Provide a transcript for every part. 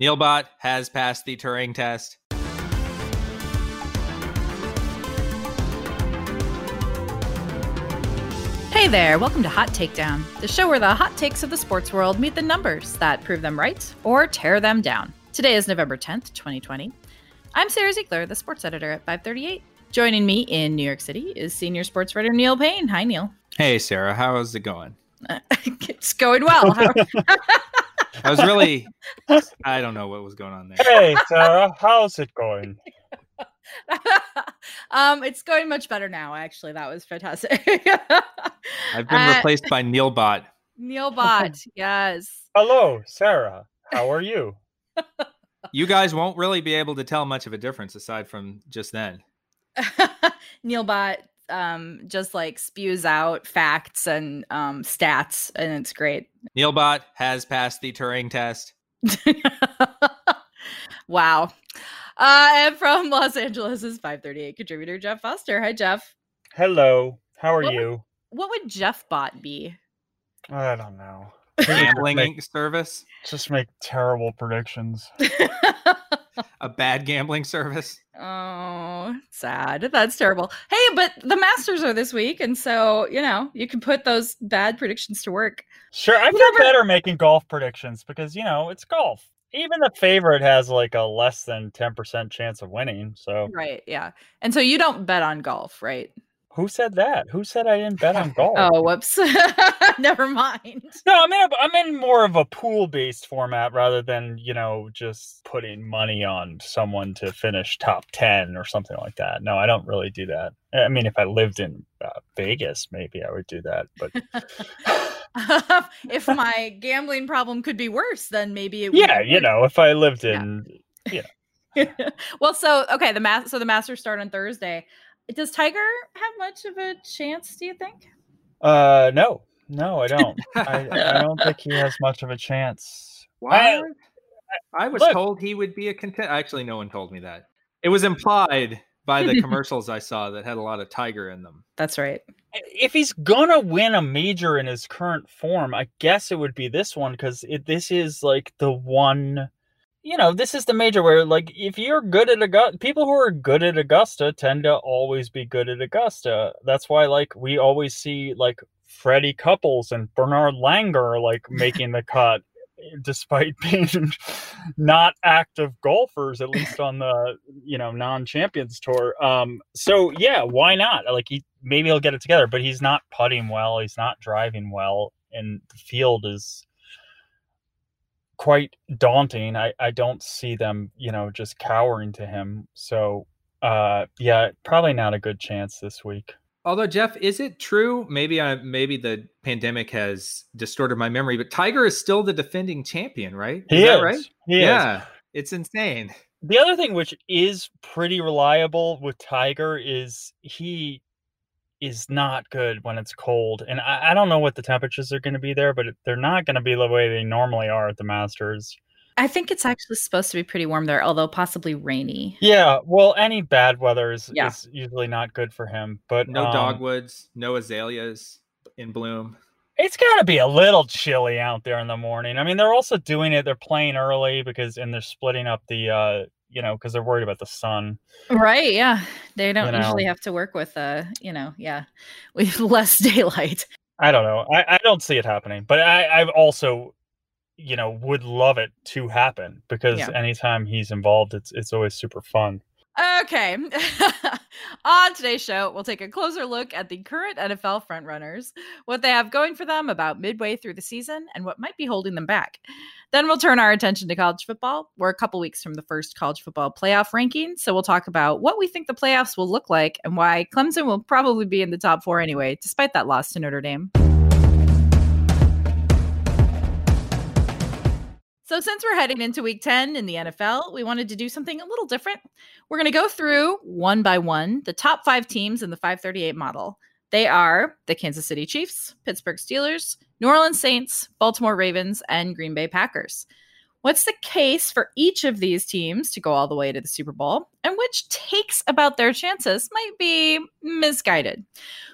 Neilbot has passed the Turing test. Hey there, welcome to Hot Takedown, the show where the hot takes of the sports world meet the numbers that prove them right or tear them down. Today is November 10th, 2020. I'm Sara Ziegler, the sports editor at 538. Joining me in New York City is senior sports writer Neil Payne. Hi, Neil. Hey, Sara, how's it going? it's going well. How- I was really, I don't know what was going on there. Hey, Sara, how's it going? um, it's going much better now. Actually, that was fantastic. I've been Uh, replaced by Neilbot. Neil Bot, yes. Hello, Sara. How are you? You guys won't really be able to tell much of a difference aside from just then. Neilbot um, just like spews out facts and um, stats, and it's great. Neilbot has passed the Turing test. wow. Uh, and from Los Angeles is 538 contributor Jeff Foster. Hi, Jeff. Hello. How are What- you? What would Jeff Bot be? I don't know. Gambling Make- service, Just make terrible predictions. a bad gambling service. oh, sad. That's terrible. Hey, but the Masters are this week, and so you know you can put those bad predictions to work. Sure, I feel Whatever. better making golf predictions because, you know, it's golf. Even the favorite has like a less than 10% chance of winning. So, Right. Yeah. And so you don't bet on golf, right? Who said that? Who said I didn't bet on golf? Oh, whoops. Never mind. No, I'm in, a, I'm in more of a pool based format rather than, you know, just putting money on someone to finish top 10 or something like that. No, I don't really do that. I mean, if I lived in uh, Vegas, maybe I would do that. But if my gambling problem could be worse, then maybe it would yeah, you know, if I lived in. Yeah. in, well, so okay, the math so the Masters start on Thursday. Does Tiger have much of a chance, do you think? uh, no, no, I don't. I, I don't think he has much of a chance. I- I was Look. told he would be a content. Actually, no one told me that. It was implied by the commercials I saw that had a lot of tiger in them. That's right. if he's gonna win a major in his current form, I guess it would be this one because this is like the one. You know, this is the major where, like, if you're good at Augusta, people who are good at Augusta tend to always be good at Augusta. That's why, like, we always see like Freddie Couples and Bernard Langer like making the cut, despite being not active golfers, at least on the you know non-champions tour. Um, so yeah, why not? Like, he maybe he'll get it together, but he's not putting well. He's not driving well, and the field is quite daunting. I, I don't see them, you know, just cowering to him. So, uh, yeah, probably not a good chance this week. Although Jeff, is it true? Maybe I maybe the pandemic has distorted my memory, but Tiger is still the defending champion, right? He that is. right? He is. yeah, it's insane. The other thing which is pretty reliable with Tiger is he is not good when it's cold. And I, I don't know what the temperatures are going to be there, but they're not going to be the way they normally are at the Masters. I think it's actually supposed to be pretty warm there, although possibly rainy. Yeah, well, any bad weather is, Yeah. is usually not good for him. But No um, dogwoods, no azaleas in bloom. It's got to be a little chilly out there in the morning. I mean, they're also doing it. They're playing early because, and they're splitting up the, uh, you know, because they're worried about the sun. Right, yeah. They don't You usually know. have to work with uh, you know, yeah, with less daylight. I don't know. I, I don't see it happening, but I, I've also, you know, would love it to happen because Yeah. anytime he's involved, it's it's always super fun. Okay. On today's show, we'll take a closer look at the current NFL frontrunners, what they have going for them about midway through the season, and what might be holding them back. Then we'll turn our attention to college football. We're a couple weeks from the first college football playoff ranking, so we'll talk about what we think the playoffs will look like and why Clemson will probably be in the top four anyway, despite that loss to Notre Dame. So, since we're heading into week 10 in the NFL, we wanted to do something a little different. We're going to go through one by one the top five teams in the 538 model. They are the Kansas City Chiefs, Pittsburgh Steelers, New Orleans Saints, Baltimore Ravens, and Green Bay Packers. What's the case for each of these teams to go all the way to the Super Bowl, and which takes about their chances might be misguided?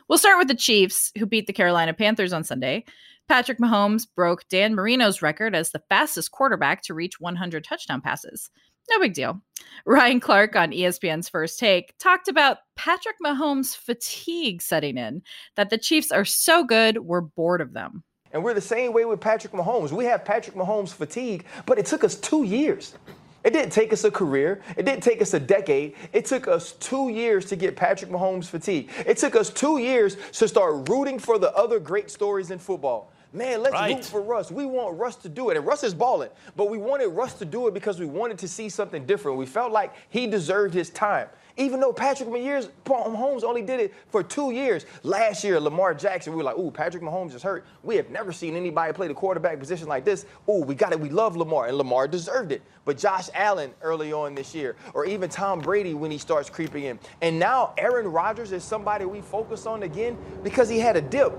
We'll start with the Chiefs, who beat the Carolina Panthers on Sunday. Patrick Mahomes broke Dan Marino's record as the fastest quarterback to reach 100 touchdown passes. No big deal. Ryan Clark on ESPN's First Take talked about Patrick Mahomes' fatigue setting in, that the Chiefs are so good, we're bored of them. And we're the same way with Patrick Mahomes. We have Patrick Mahomes fatigue, but it took us two years. It didn't take us a career. It didn't take us a decade. It took us two years to get Patrick Mahomes fatigue. It took us two years to start rooting for the other great stories in football. Man, let's right. root for Russ. We want Russ to do it. And Russ is balling, but we wanted Russ to do it because we wanted to see something different. We felt like he deserved his time. Even though Patrick Mahomes only did it for two years. Last year, Lamar Jackson, we were like, ooh, Patrick Mahomes is hurt. We have never seen anybody play the quarterback position like this. Ooh, we got it. We love Lamar, and Lamar deserved it. But Josh Allen early on this year, or even Tom Brady when he starts creeping in. And now Aaron Rodgers is somebody we focus on again because he had a dip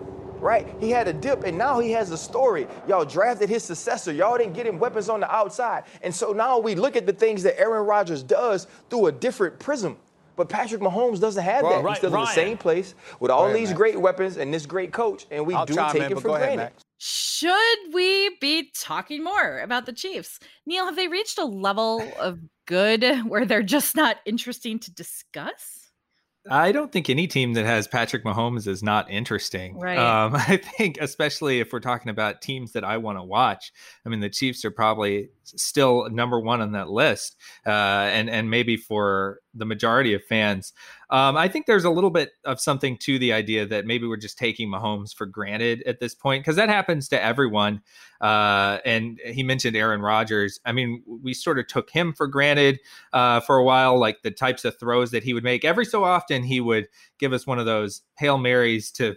right? He had a dip, and now he has a story. Y'all drafted his successor. Y'all didn't get him weapons on the outside. And so now we look at the things that Aaron Rodgers does through a different prism. But Patrick Mahomes doesn't have well, that. Right, He's still Ryan. in the same place with all ahead, these Max. great weapons and this great coach, and we I'll do take in, it for granted. Ahead, Should we be talking more about the Chiefs? Neil, have they reached a level of good where they're just not interesting to discuss? I don't think any team that has Patrick Mahomes is not interesting. Right. Um, I think, especially if we're talking about teams that I want to watch. I mean, the Chiefs are probably still number one on that list, uh, and and maybe for the majority of fans. Um, I think there's a little bit of something to the idea that maybe we're just taking Mahomes for granted at this point because that happens to everyone. Uh, and he mentioned Aaron Rodgers. I mean, we sort of took him for granted uh, for a while, like the types of throws that he would make. Every so often, he would give us one of those hail marys to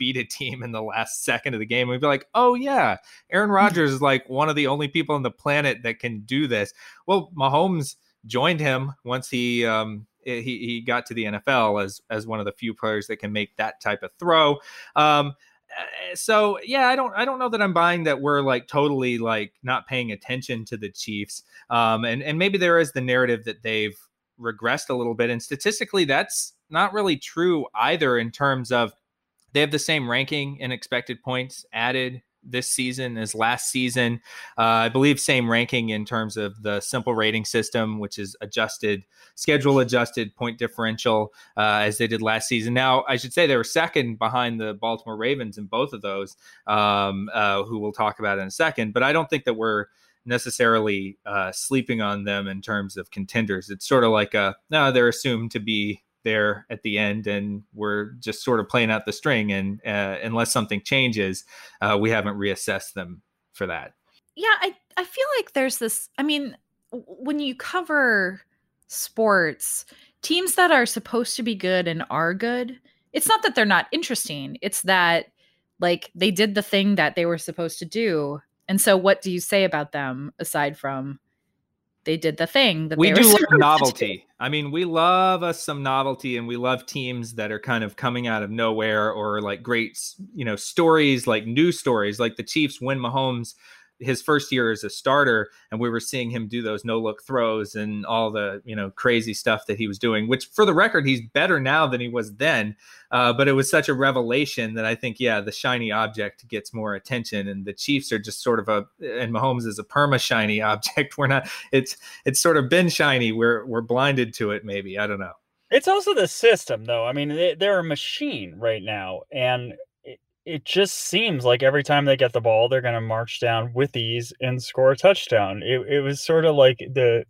beat a team in the last second of the game. We'd be like, oh, yeah, Aaron Rodgers is like one of the only people on the planet that can do this. Well, Mahomes joined him once he um, he he got to the NFL as as one of the few players that can make that type of throw. Um, eh, so yeah, I don't I don't know that I'm buying that we're like totally like not paying attention to the Chiefs. Um, and and maybe there is the narrative that they've regressed a little bit, and statistically that's not really true either in terms of they have the same ranking in expected points added this season as last season. Uh, I believe same ranking in terms of the simple rating system, which is adjusted, schedule adjusted point differential uh, as they did last season. Now, I should say they were second behind the Baltimore Ravens in both of those, um, uh, who we'll talk about in a second. But I don't think that we're necessarily uh, sleeping on them in terms of contenders. It's sort of like a no, they're assumed to be there at the end and we're just sort of playing out the string and uh, unless something changes uh, we haven't reassessed them for that. Yeah I, I feel like there's this i mean when you cover sports teams that are supposed to be good and are good it's not that they're not interesting it's that like they did the thing that they were supposed to do. And so what do you say about them aside from they did the thing that we do love novelty. I mean, we love us some novelty, and we love teams that are kind of coming out of nowhere or like great, you know, stories like news stories, like the Chiefs win Mahomes his first year as a starter and we were seeing him do those no look throws and all the you know crazy stuff that he was doing which for the record he's better now than he was then. Uh, but it was such a revelation that i think yeah the shiny object gets more attention and the chiefs are just sort of a and mahomes is a perma shiny object. We're not it's it's sort of been shiny. We're we're blinded to it maybe. I don't know. It's also the system though. I mean they, they're a machine right now and it just seems like every time they get the ball, they're going to march down with ease and score a touchdown. It, it was sort of like the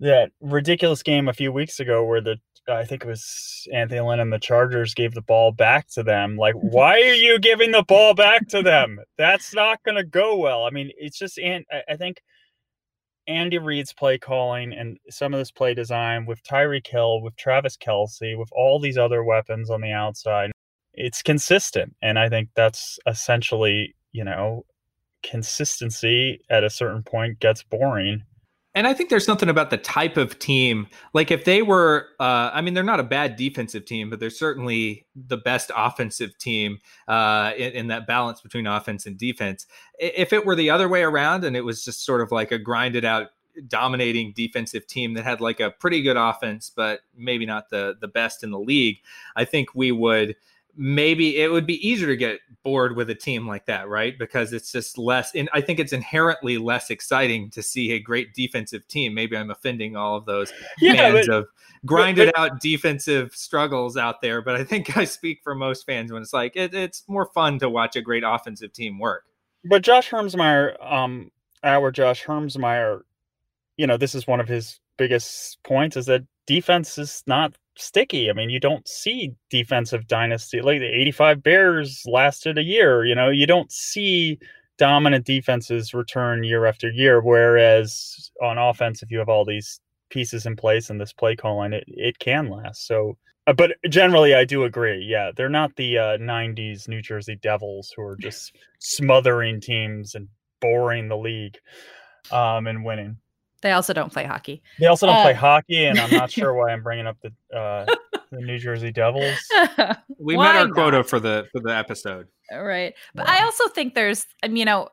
that ridiculous game a few weeks ago where the I think it was Anthony Lynn and the Chargers gave the ball back to them. Like, why are you giving the ball back to them? That's not going to go well. I mean, it's just and I think Andy Reid's play calling and some of this play design with Tyreek Hill, with Travis Kelce, with all these other weapons on the outside it's consistent. And I think that's essentially, you know, consistency at a certain point gets boring. And I think there's something about the type of team. Like if they were, uh, I mean, they're not a bad defensive team, but they're certainly the best offensive team uh, in, in, that balance between offense and defense. If it were the other way around and it was just sort of like a grinded out, dominating defensive team that had like a pretty good offense, but maybe not the the best in the league, I think we would maybe it would be easier to get bored with a team like that, right? Because it's just less. And I think it's inherently less exciting to see a great defensive team. Maybe I'm offending all of those yeah, fans but, of grinded but, but, out defensive struggles out there, but I think I speak for most fans when it's like it, it's more fun to watch a great offensive team work. But Josh Hermsmeyer, um, our Josh Hermsmeyer, you know, this is one of his biggest points is that defense is not sticky. I mean, you don't see defensive dynasty like the 85 Bears lasted a year, you know, you don't see dominant defenses return year after year whereas on offense if you have all these pieces in place and this play calling it it can last. So uh, but generally I do agree. Yeah, they're not the uh, 90s New Jersey Devils who are just smothering teams and boring the league um and winning. They also don't play hockey. They also don't uh, play hockey, and I'm not sure why I'm bringing up the uh, the New Jersey Devils. We why met our not? quota for the for the episode, right? But I also think there's, um, you know,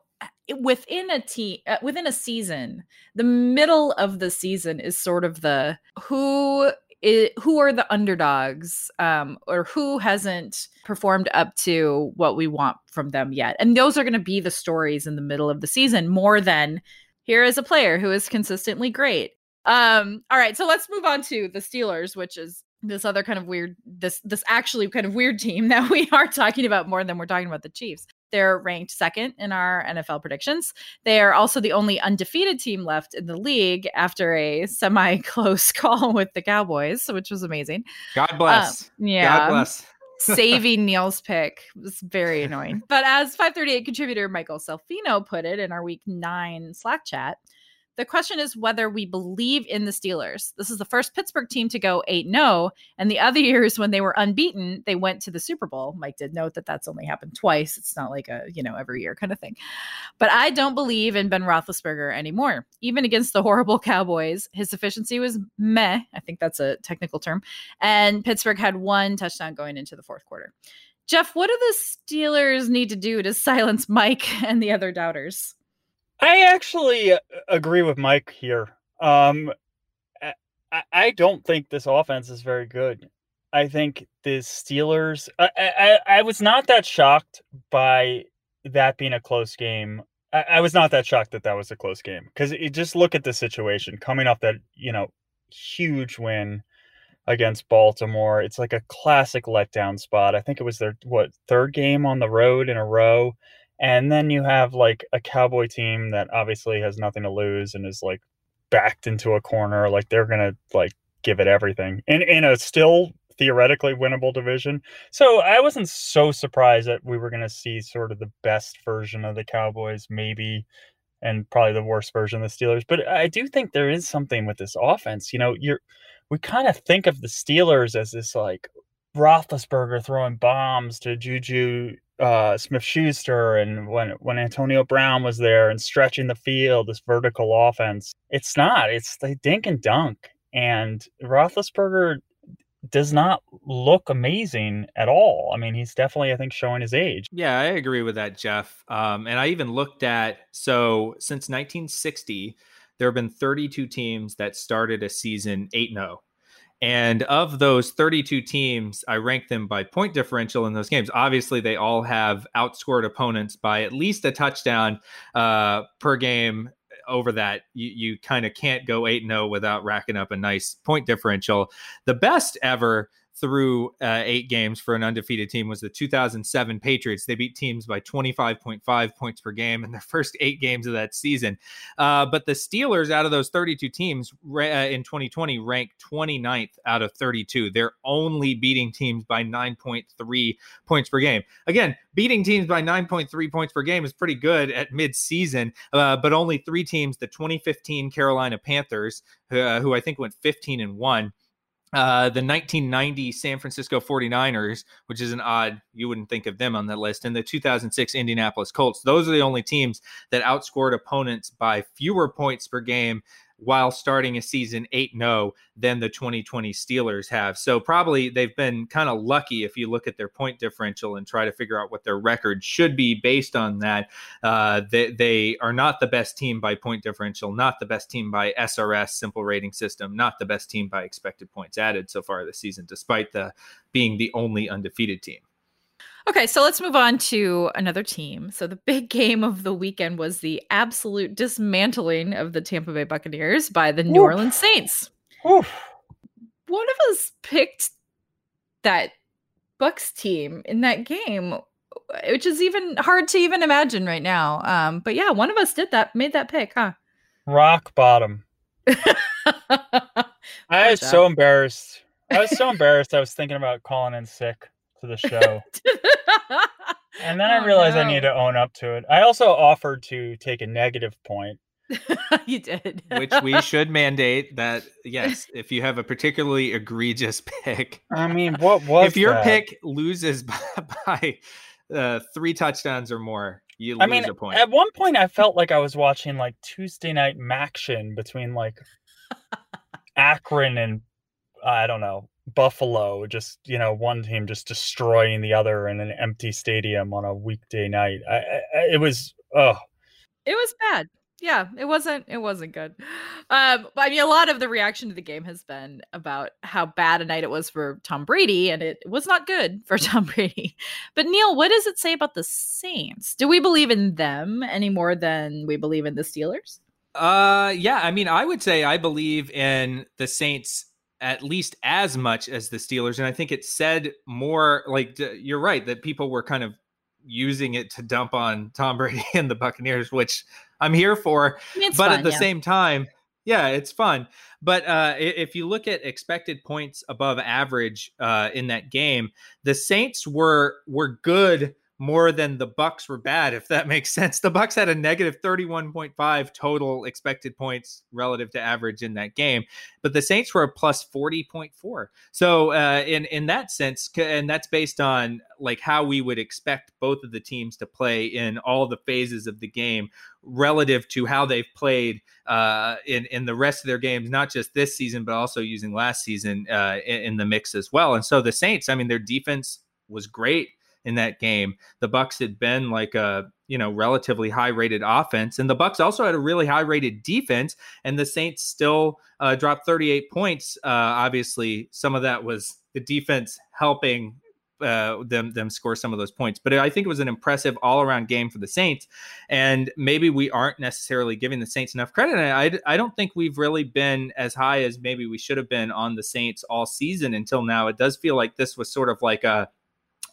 within a team, uh, within a season, the middle of the season is sort of the who is, who are the underdogs um, or who hasn't performed up to what we want from them yet and those are going to be the stories in the middle of the season more than here is a player who is consistently great. Um, all right, so let's move on to the Steelers, which is this other kind of weird, this this actually kind of weird team that we are talking about more than we're talking about the Chiefs. They're ranked second in our NFL predictions. They are also the only undefeated team left in the league after a semi-close call with the Cowboys, which was amazing. God bless. Uh, yeah. God bless saving Neil's pick was very annoying. But as 538 contributor Michael Salfino put it in our week nine Slack chat, the question is whether we believe in the Steelers. This is the first Pittsburgh team to go 8 0. And the other years when they were unbeaten, they went to the Super Bowl. Mike did note that that's only happened twice. It's not like a, you know, every year kind of thing. But I don't believe in Ben Roethlisberger anymore. Even against the horrible Cowboys, his efficiency was meh. I think that's a technical term. And Pittsburgh had one touchdown going into the fourth quarter. Jeff, what do the Steelers need to do to silence Mike and the other doubters? I actually uh, agree with Mike here. Um, I, I don't think this offense is very good. I think the Steelers. I, I, I was not that shocked by that being a close game. I, I was not that shocked that that was a close game because just look at the situation coming off that you know huge win against Baltimore. It's like a classic letdown spot. I think it was their what third game on the road in a row. And then you have like a cowboy team that obviously has nothing to lose and is like backed into a corner. Like they're gonna like give it everything in in a still theoretically winnable division. So I wasn't so surprised that we were gonna see sort of the best version of the Cowboys, maybe, and probably the worst version of the Steelers. But I do think there is something with this offense. You know, you're we kind of think of the Steelers as this like Roethlisberger throwing bombs to Juju uh, Smith Schuster and when when Antonio Brown was there and stretching the field, this vertical offense. It's not. It's they dink and dunk. And Roethlisberger does not look amazing at all. I mean, he's definitely, I think, showing his age. Yeah, I agree with that, Jeff. Um, and I even looked at so since 1960, there have been 32 teams that started a season 8 0. And of those 32 teams, I rank them by point differential in those games. Obviously, they all have outscored opponents by at least a touchdown uh, per game. Over that, you, you kind of can't go 8 0 without racking up a nice point differential. The best ever through uh, eight games for an undefeated team was the 2007 Patriots. They beat teams by 25.5 points per game in their first eight games of that season. Uh, but the Steelers, out of those 32 teams uh, in 2020, ranked 29th out of 32. They're only beating teams by 9.3 points per game. Again, beating teams by 9.3 points per game is pretty good at midseason, uh, but only three teams, the 2015 Carolina Panthers, uh, who I think went 15 and 1 uh, the 1990 San Francisco 49ers, which is an odd, you wouldn't think of them on that list, and the 2006 Indianapolis Colts. Those are the only teams that outscored opponents by fewer points per game while starting a season 8 0 than the 2020 Steelers have. So probably they've been kind of lucky if you look at their point differential and try to figure out what their record should be based on that. Uh, they, they are not the best team by point differential, not the best team by SRS simple rating system, not the best team by expected points added so far this season, despite the being the only undefeated team. Okay, so let's move on to another team. So the big game of the weekend was the absolute dismantling of the Tampa Bay Buccaneers by the New Oof. Orleans Saints. Oof. One of us picked that Bucks team in that game, which is even hard to even imagine right now. Um, but yeah, one of us did that, made that pick, huh? Rock bottom. I was so embarrassed. I was so embarrassed. I was thinking about calling in sick to the show. And then I Oh, realized I need to own up to it. I also offered to take a negative point. you did. which we should mandate that yes, if you have a particularly egregious pick, I mean, what was if your that? pick loses by, by uh, three touchdowns or more, you lose I mean, a point. at one point I felt like I was watching like Tuesday night MACtion between like Akron and I don't know Buffalo. Just you know, one team just destroying the other in an empty stadium on a weekday night. I, I, it was oh It was bad. Yeah, it wasn't it wasn't good. Um but I mean a lot of the reaction to the game has been about how bad a night it was for Tom Brady and it was not good for Tom Brady. But Neil, what does it say about the Saints? Do we believe in them any more than we believe in the Steelers? Uh, yeah. I mean, I would say I believe in the Saints at least as much as the Steelers, and I think it said more. Like you're right that people were kind of using it to dump on Tom Brady and the Buccaneers, which I'm here for. It's but fun, at the yeah. same time, yeah, it's fun. But uh, if you look at expected points above average uh, in that game, the Saints were were good more than the Bucks were bad. If that makes sense, the Bucks had a negative thirty one point five total expected points relative to average in that game, but the Saints were a plus forty point four. So uh, in in that sense, and that's based on like how we would expect both of the teams to play in all the phases of the game relative to how they've played uh, in in the rest of their games, not just this season, but also using last season uh, in, in the mix as well. And so the Saints, I mean, their defense was great in that game. The Bucks had been like a you know relatively high rated offense, and the Bucks also had a really high rated defense. And the Saints still uh, dropped 38 points. Uh, obviously, some of that was the defense helping uh, them them score some of those points. But I think it was an impressive all around game for the Saints, and maybe we aren't necessarily giving the Saints enough credit. I I don't think we've really been as high as maybe we should have been on the Saints all season until now. It does feel like this was sort of like a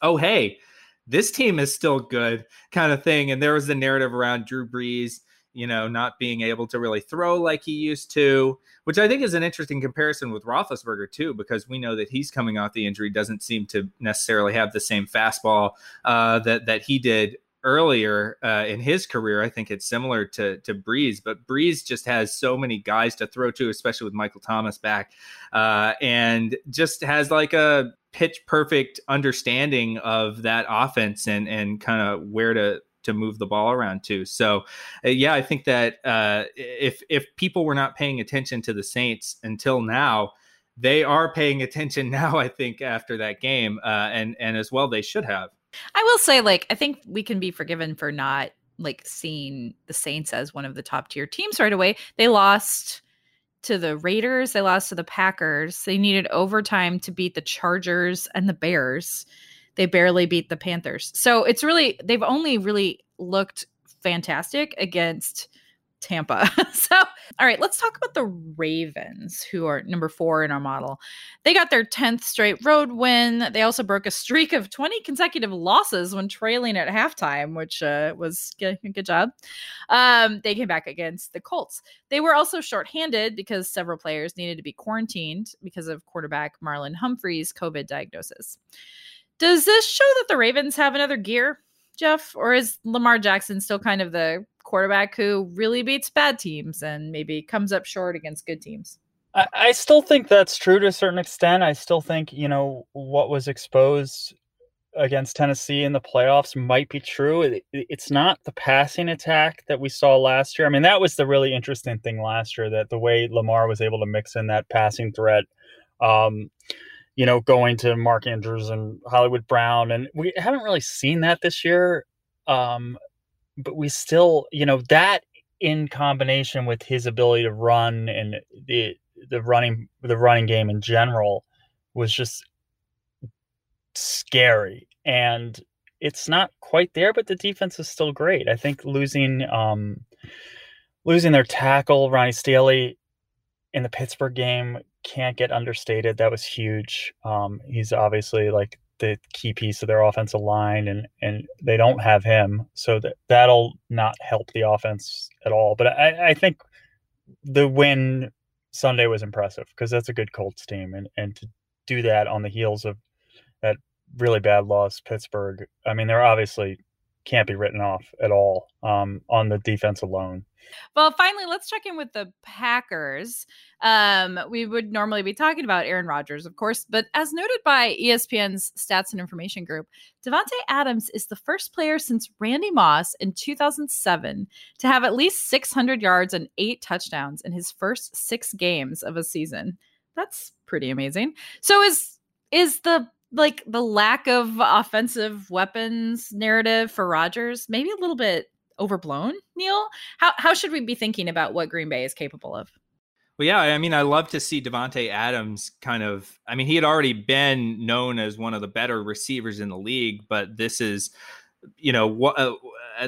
oh hey this team is still good kind of thing. And there was the narrative around drew brees you know not being able to really throw like he used to which i think is an interesting comparison with roethlisberger too because we know that he's coming off the injury doesn't seem to necessarily have the same fastball uh, that that he did earlier uh, in his career. I think it's similar to to Brees, but Brees just has so many guys to throw to, especially with Michael Thomas back, uh, and just has like a pitch perfect understanding of that offense and and kind of where to to move the ball around to. So, uh, yeah, I think that uh, if if people were not paying attention to the Saints until now, they are paying attention now. I think after that game, uh, and and as well they should have. I will say, like, I think we can be forgiven for not like seeing the Saints as one of the top tier teams right away. They lost to the Raiders, they lost to the Packers. They needed overtime to beat the Chargers and the Bears. They barely beat the Panthers. So it's really they've only really looked fantastic against Tampa. so, all right, let's talk about the Ravens, who are number four in our model. They got their 10th straight road win. They also broke a streak of 20 consecutive losses when trailing at halftime, which uh, was good, good job. Um, they came back against the Colts. They were also shorthanded because several players needed to be quarantined because of quarterback Marlon Humphrey's COVID diagnosis. Does this show that the Ravens have another gear, Jeff? Or is Lamar Jackson still kind of the quarterback who really beats bad teams and maybe comes up short against good teams? I, I still think that's true to a certain extent. I still think, you know, what was exposed against Tennessee in the playoffs might be true. It, it- it's not the passing attack that we saw last year. I mean, that was the really interesting thing last year that the way Lamar was able to mix in that passing threat. Um, you know, going to Mark Andrews and Hollywood Brown, and we haven't really seen that this year. Um, but we still, you know, that in combination with his ability to run and the the running the running game in general was just scary and it's not quite there, but the defense is still great. I think losing um, losing their tackle Ronnie Stanley in the Pittsburgh game can't get understated. That was huge. Um, he's obviously like the key piece of their offensive line, and and they don't have him, so that that'll not help the offense at all. But I, I think the win Sunday was impressive because that's a good Colts team, and and to do that on the heels of that really bad loss, Pittsburgh. I mean, they're obviously can't be written off at all um, on the defense alone. Well, finally, let's check in with the Packers. Um, we would normally be talking about Aaron Rodgers, of course, but as noted by ESPN's Stats and Information Group, Davante Adams is the first player since Randy Moss in 2007 to have at least 600 yards and eight touchdowns in his first six games of a season. That's pretty amazing. So is is the like the lack of offensive weapons narrative for Rodgers maybe a little bit overblown, Neil? How how should we be thinking about what Green Bay is capable of? Well, yeah, I mean, I love to see Davante Adams kind of. I mean, he had already been known as one of the better receivers in the league, but this is, you know, what uh,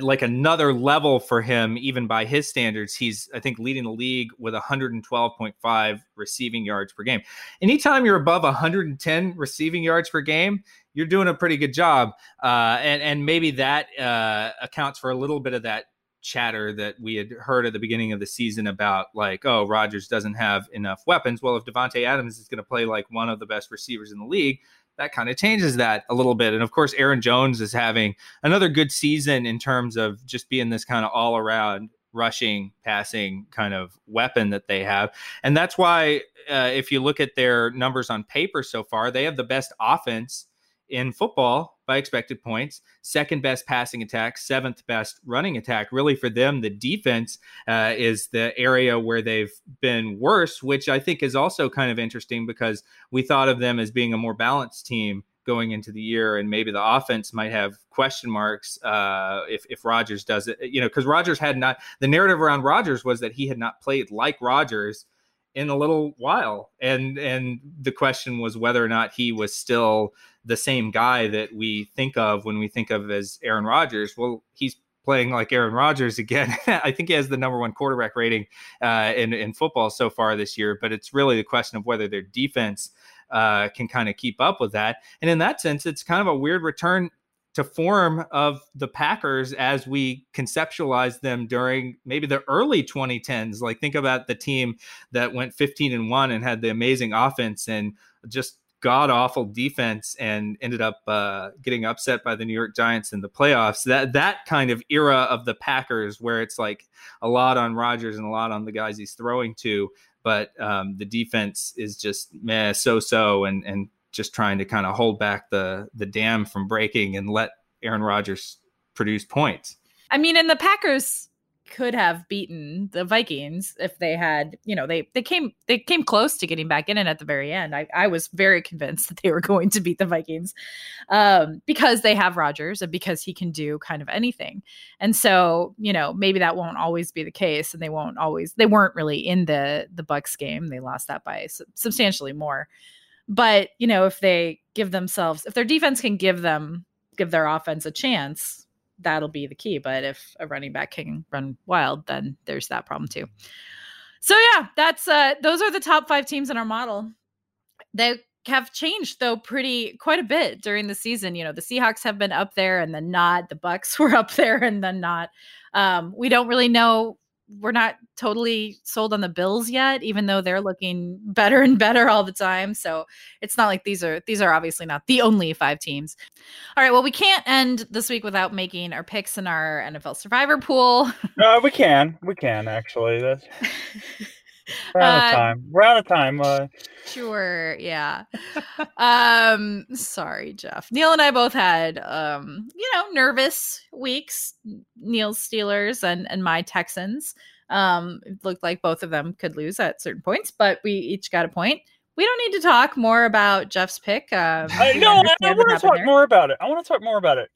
like another level for him, even by his standards. He's, I think, leading the league with 112.5 receiving yards per game. Anytime you're above 110 receiving yards per game, you're doing a pretty good job. Uh, and and maybe that uh, accounts for a little bit of that chatter that we had heard at the beginning of the season about like, oh, Rodgers doesn't have enough weapons. Well, if Davante Adams is going to play like one of the best receivers in the league, that kind of changes that a little bit. And of course, Aaron Jones is having another good season in terms of just being this kind of all around rushing, passing kind of weapon that they have. And that's why, uh, if you look at their numbers on paper so far, they have the best offense in football by expected points, second best passing attack, seventh best running attack. Really, for them, the defense uh, is the area where they've been worse, which I think is also kind of interesting because we thought of them as being a more balanced team going into the year, and maybe the offense might have question marks uh, if if Rodgers does it. You know, because Rodgers had not the narrative around Rodgers was that he had not played like Rodgers in a little while. And and the question was whether or not he was still the same guy that we think of when we think of as Aaron Rodgers. Well he's playing like Aaron Rodgers again. I think he has the number 1 quarterback rating uh, in in football so far this year but it's really the question of whether their defense uh, can kind of keep up with that. And in that sense it's kind of a weird return to form of the Packers as we conceptualize them during maybe the early 2010s. Like think about the team that went 15 and 1 and had the amazing offense and just god awful defense and ended up uh, getting upset by the New York Giants in the playoffs. That that kind of era of the Packers where it's like a lot on Rodgers and a lot on the guys he's throwing to, but um, the defense is just meh, so so and and just trying to kind of hold back the the dam from breaking and let Aaron Rodgers produce points. I mean, and the Packers could have beaten the Vikings if they had, you know, they they came they came close to getting back in it at the very end. I, I was very convinced that they were going to beat the Vikings um, because they have Rodgers and because he can do kind of anything. And so, you know, maybe that won't always be the case, and they won't always they weren't really in the the Bucks game. They lost that by substantially more. But, you know, if they give themselves, if their defense can give them, give their offense a chance, that'll be the key. But if a running back can run wild, then there's that problem too. So yeah, that's uh those are the top five teams in our model. They have changed though pretty quite a bit during the season. You know, the Seahawks have been up there and then not. The Bucks were up there and then not. Um, we don't really know we're not totally sold on the Bills yet, even though they're looking better and better all the time. So it's not like these are these are obviously not the only five teams. All right, well, we can't end this week without making our picks in our NFL Survivor pool. Uh, we can, we can actually. That's we're out of uh, time. We're out of time. Uh, sure, yeah. um, sorry, Jeff. Neil and I both had um, you know, nervous weeks. Neil's Steelers and and my Texans. Um, it looked like both of them could lose at certain points, but we each got a point. We don't need to talk more about Jeff's pick. Um, I, no, I, I want to talk there. more about it. I want to talk more about it.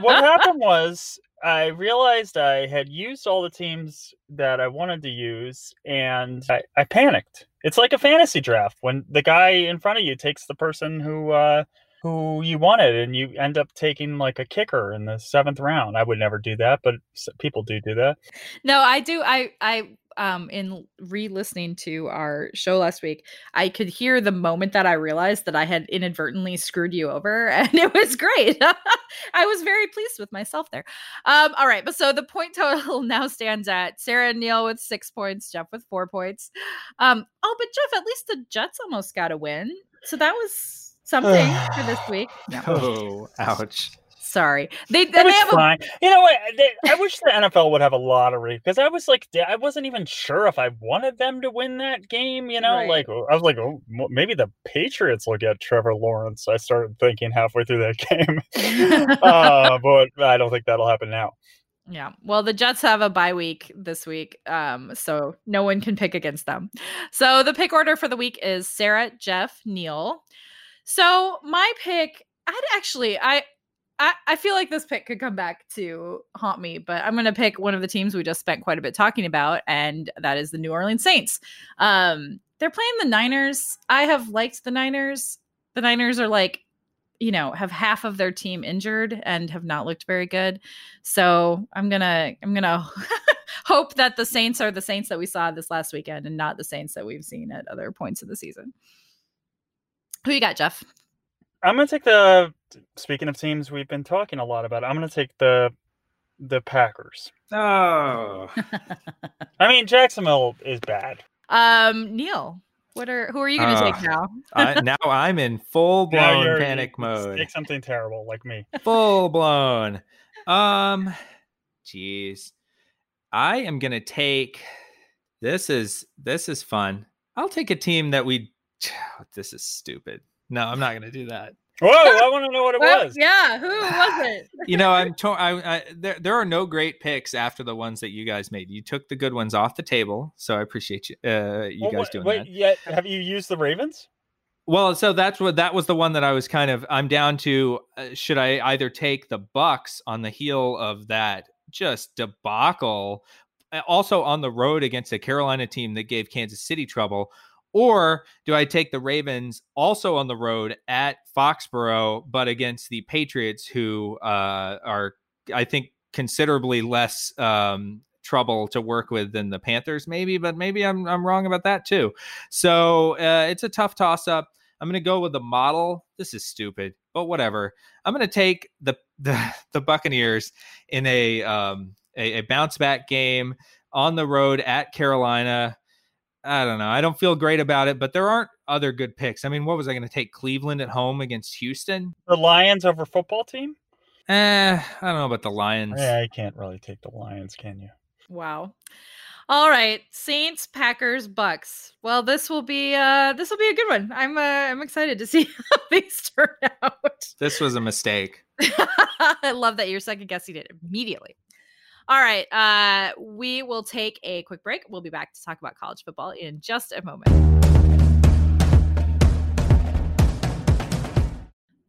What happened was I realized I had used all the teams that I wanted to use, and I, I, panicked. It's like a fantasy draft when the guy in front of you takes the person who uh, who you wanted, and you end up taking like a kicker in the seventh round. I would never do that, but people do do that. No, I do. I I um in re-listening to our show last week, I could hear the moment that I realized that I had inadvertently screwed you over, and it was great. I was very pleased with myself there. Um, all right, but so the point total now stands at Sara and Neil with six points, Jeff with four points. Um, oh, but Jeff, at least the Jets almost got a win, so that was something for this week. No. Oh, ouch. Sorry. They, they was have a fine. You know what? They, I wish the NFL would have a lottery because I was like, I wasn't even sure if I wanted them to win that game. You know, Right. like I was like, oh, maybe the Patriots will get Trevor Lawrence. I started thinking halfway through that game, uh, but I don't think that'll happen now. Yeah. Well, the Jets have a bye week this week. Um, so no one can pick against them. So the pick order for the week is Sara, Jeff, Neil. So my pick, I'd actually I I, I feel like this pick could come back to haunt me, but I'm gonna pick one of the teams we just spent quite a bit talking about, and that is the New Orleans Saints. Um, they're playing the Niners. I have liked the Niners. The Niners are like you know have half of their team injured and have not looked very good so i'm gonna i'm gonna hope that the saints are the saints that we saw this last weekend and not the saints that we've seen at other points of the season who you got jeff I'm gonna take the. Speaking of teams, we've been talking a lot about. I'm gonna take the the Packers. Oh. I mean, Jacksonville is bad. um neil what are who are you gonna Uh, take now I, now I'm in full blown panic you- mode. Take something terrible like me. Full blown. Um, jeez. I am gonna take. This is this is fun. I'll take a team that we. This is stupid. No, I'm not gonna do that. Whoa! I want to know what it Well, was. yeah who was it You know, I'm. To- I, I there. There are no great picks after the ones that you guys made. You took the good ones off the table, so I appreciate you. Uh, you Well, guys wait, doing wait, that. Yet, have you used the Ravens? Well, so that's what that was the one that I was kind of I'm down to uh, should I either take the Bucks on the heel of that just debacle uh, also on the road against a Carolina team that gave Kansas City trouble or do I take the Ravens also on the road at Foxborough but against the Patriots who uh, are I think considerably less um, trouble to work with than the Panthers maybe but maybe I'm I'm wrong about that too. So uh, it's a tough toss up. I'm going to go with the model. This is stupid, but whatever. I'm going to take the, the the Buccaneers in a um a, a bounce back game on the road at Carolina. I don't know. I don't feel great about it, but there aren't other good picks. I mean, what was I going to take Cleveland at home against Houston? The Lions over football team? Eh, I don't know about the Lions. Yeah, you can't really take the Lions, can you? wow all right saints packers bucks well this will be uh this will be a good one i'm uh, i'm excited to see how these turn out This was a mistake. I love that you're second guessing it immediately. All right. Uh, we will take a quick break. We'll be back to talk about college football in just a moment.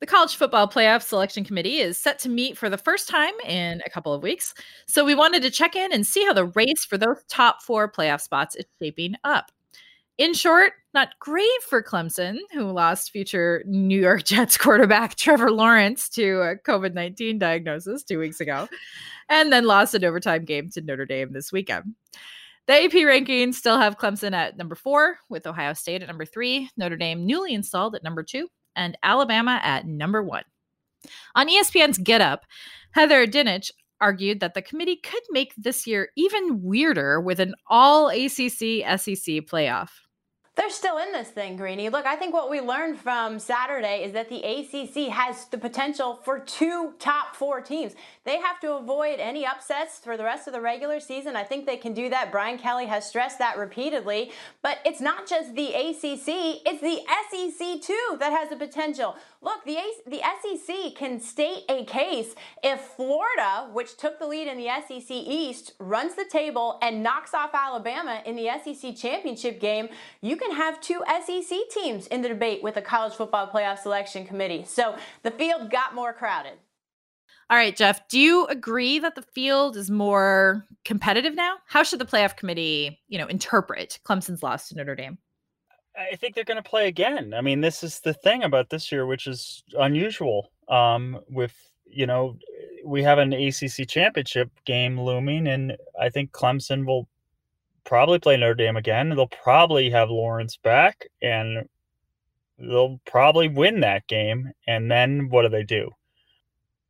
The College Football Playoff Selection Committee is set to meet for the first time in a couple of weeks. So we wanted to check in and see how the race for those top four playoff spots is shaping up. In short, not great for Clemson, who lost future New York Jets quarterback Trevor Lawrence to a COVID 19 diagnosis two weeks ago, and then lost an overtime game to Notre Dame this weekend. The AP rankings still have Clemson at number four, with Ohio State at number three, Notre Dame newly installed at number two, and Alabama at number one. On ESPN's Get Up, Heather Dinich argued that the committee could make this year even weirder with an all ACC SEC playoff. They're still in this thing, Greeny. Look, I think what we learned from Saturday is that the ACC has the potential for two top four teams. They have to avoid any upsets for the rest of the regular season. I think they can do that. Brian Kelly has stressed that repeatedly. But it's not just the ACC, it's the SEC too that has the potential. Look, the, A- the SEC can state a case if Florida, which took the lead in the SEC East, runs the table and knocks off Alabama in the SEC championship game. You can have two SEC teams in the debate with the College Football Playoff Selection Committee. So the field got more crowded. All right, Jeff, do you agree that the field is more competitive now? How should the playoff committee, you know, interpret Clemson's loss to Notre Dame? I think they're going to play again. I mean, this is the thing about this year, which is unusual. Um, with you know, we have an ACC championship game looming, and I think Clemson will probably play Notre Dame again. They'll probably have Lawrence back, and they'll probably win that game. And then what do they do?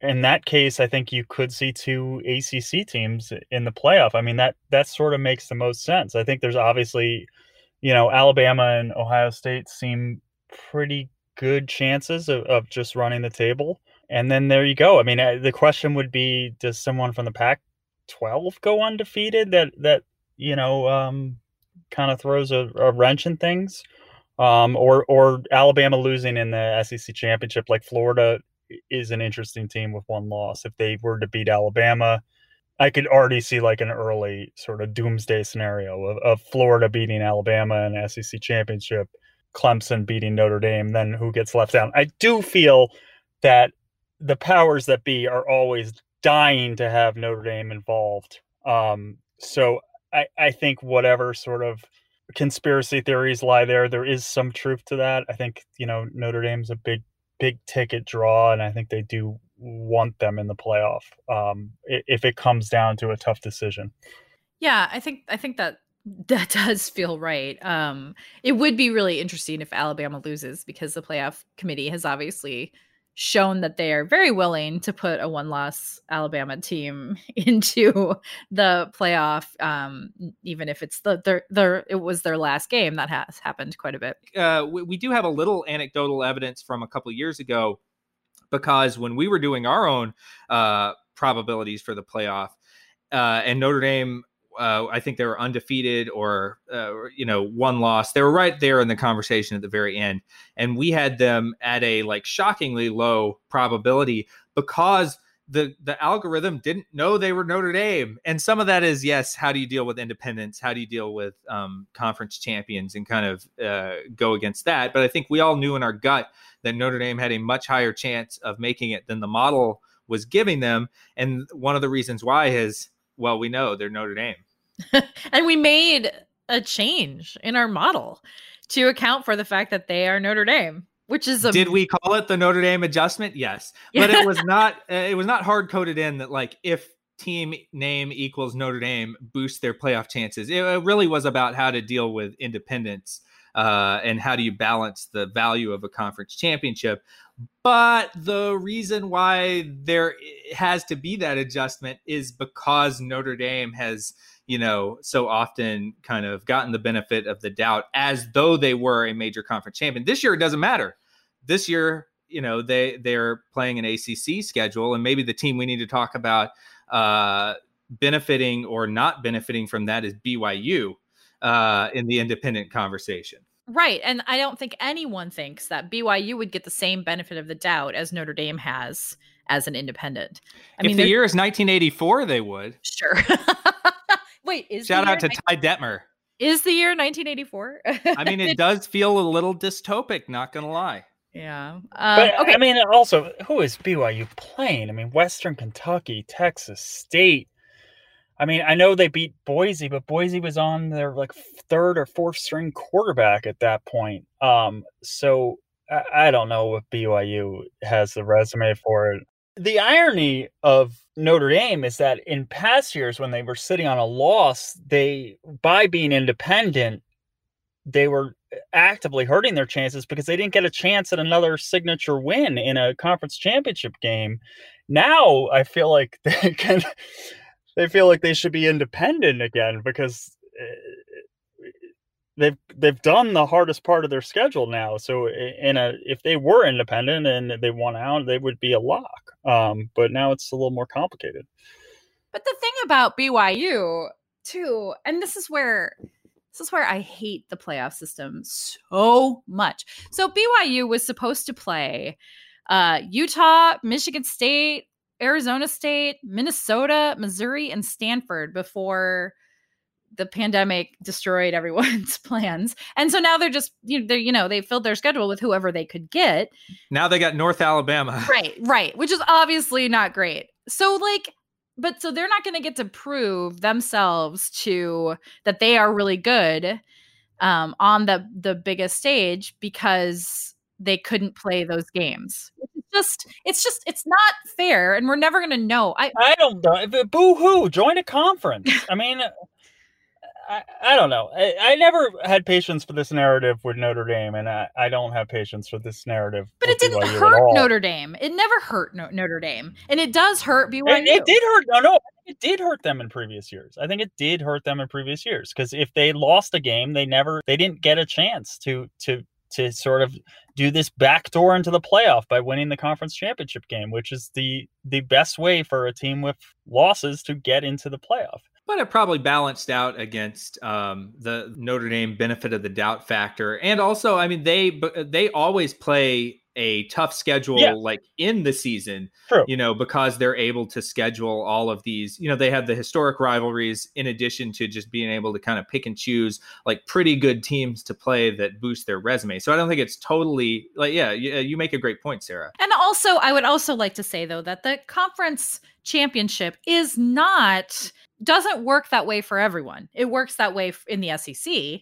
In that case, I think you could see two ACC teams in the playoff. I mean that that sort of makes the most sense. I think there's obviously, you know, Alabama and Ohio State seem pretty good chances of, of just running the table. And then there you go. I mean, uh, the question would be: Does someone from the Pac-12 go undefeated? That that you know, um, kind of throws a, a, wrench in things. Um, or or Alabama losing in the SEC championship, like Florida is an interesting team with one loss. If they were to beat Alabama, I could already see like an early sort of doomsday scenario of, of Florida beating Alabama in SEC championship, Clemson beating Notre Dame, then who gets left out. I do feel that the powers that be are always dying to have Notre Dame involved. Um, so I, I think whatever sort of conspiracy theories lie there, there is some truth to that. I think, you know, Notre Dame's a big, big ticket draw, and I think they do want them in the playoff um, if it comes down to a tough decision. Yeah, I think I think that that does feel right. Um, it would be really interesting if Alabama loses because the playoff committee has obviously shown that they are very willing to put a one loss Alabama team into the playoff, um, even if it's the their, their it was their last game. That has happened quite a bit. Uh, we, we, do have a little anecdotal evidence from a couple years ago because when we were doing our own uh, probabilities for the playoff, uh, and Notre Dame uh, I think they were undefeated or, uh, you know, one loss. They were right there in the conversation at the very end. And we had them at a like shockingly low probability because the the algorithm didn't know they were Notre Dame. And some of that is yes, how do you deal with independence? How do you deal with um, conference champions and kind of uh, go against that? But I think we all knew in our gut that Notre Dame had a much higher chance of making it than the model was giving them. And one of the reasons why is well, we know they're Notre Dame. and we made a change in our model to account for the fact that they are Notre Dame, which is a Did we call it the Notre Dame adjustment? Yes. But it was not uh, it was not hard coded in that like if team name equals Notre Dame boost their playoff chances. It, it really was about how to deal with independence uh, and how do you balance the value of a conference championship. But the reason why there has to be that adjustment is because Notre Dame has you know, so often kind of gotten the benefit of the doubt as though they were a major conference champion. This year, it doesn't matter. This year, you know, they they're playing an ACC schedule, and maybe the team we need to talk about uh, benefiting or not benefiting from that is BYU uh, in the independent conversation. Right. And I don't think anyone thinks that BYU would get the same benefit of the doubt as Notre Dame has as an independent. I if mean, the year is 1984, they would. Sure. Wait, is shout out to 19- Ty Detmer. Is the year 1984? I mean, it does feel a little dystopic. Not gonna lie. Yeah. Um, but okay. I mean, also, who is BYU playing? I mean, Western Kentucky, Texas State. I mean, I know they beat Boise, but Boise was on their like third or fourth string quarterback at that point. Um, so I, I don't know if BYU has the resume for it the irony of Notre Dame is that in past years, when they were sitting on a loss, they, by being independent, they were actively hurting their chances because they didn't get a chance at another signature win in a conference championship game. Now I feel like they can, they feel like they should be independent again because eh, they've they've done the hardest part of their schedule now. So in a if they were independent and they won out, they would be a lock. Um, but now it's a little more complicated. But the thing about BYU too, and this is where this is where I hate the playoff system so much. So BYU was supposed to play uh, Utah, Michigan State, Arizona State, Minnesota, Missouri, and Stanford before the pandemic destroyed everyone's plans and so now they're just you know, they're, you know they filled their schedule with whoever they could get now they got north alabama right right which is obviously not great so like but so they're not going to get to prove themselves to that they are really good um, on the the biggest stage because they couldn't play those games. It's just it's just it's not fair, and we're never gonna know. I I don't know. Boo hoo! Join a conference. I mean, I, I don't know. I, I never had patience for this narrative with Notre Dame, and I, I don't have patience for this narrative. but it didn't BYU hurt. Notre Dame. It never hurt no- Notre Dame, and it does hurt BYU. It, it did hurt. No, no, it did hurt them in previous years. I think it did hurt them in previous years because if they lost a game, they never, they didn't get a chance to to to sort of do this backdoor into the playoff by winning the conference championship game, which is the the best way for a team with losses to get into the playoff. But it probably balanced out against um, the Notre Dame benefit of the doubt factor, and also, I mean, they but they always play a tough schedule Yeah. like in the season, True. you know, because they're able to schedule all of these. You know, they have the historic rivalries in addition to just being able to kind of pick and choose like pretty good teams to play that boost their resume. So I don't think it's totally like, yeah, you, you make a great point, Sara. And also, I would also like to say though that the conference championship is not doesn't work that way for everyone. It works that way in the SEC,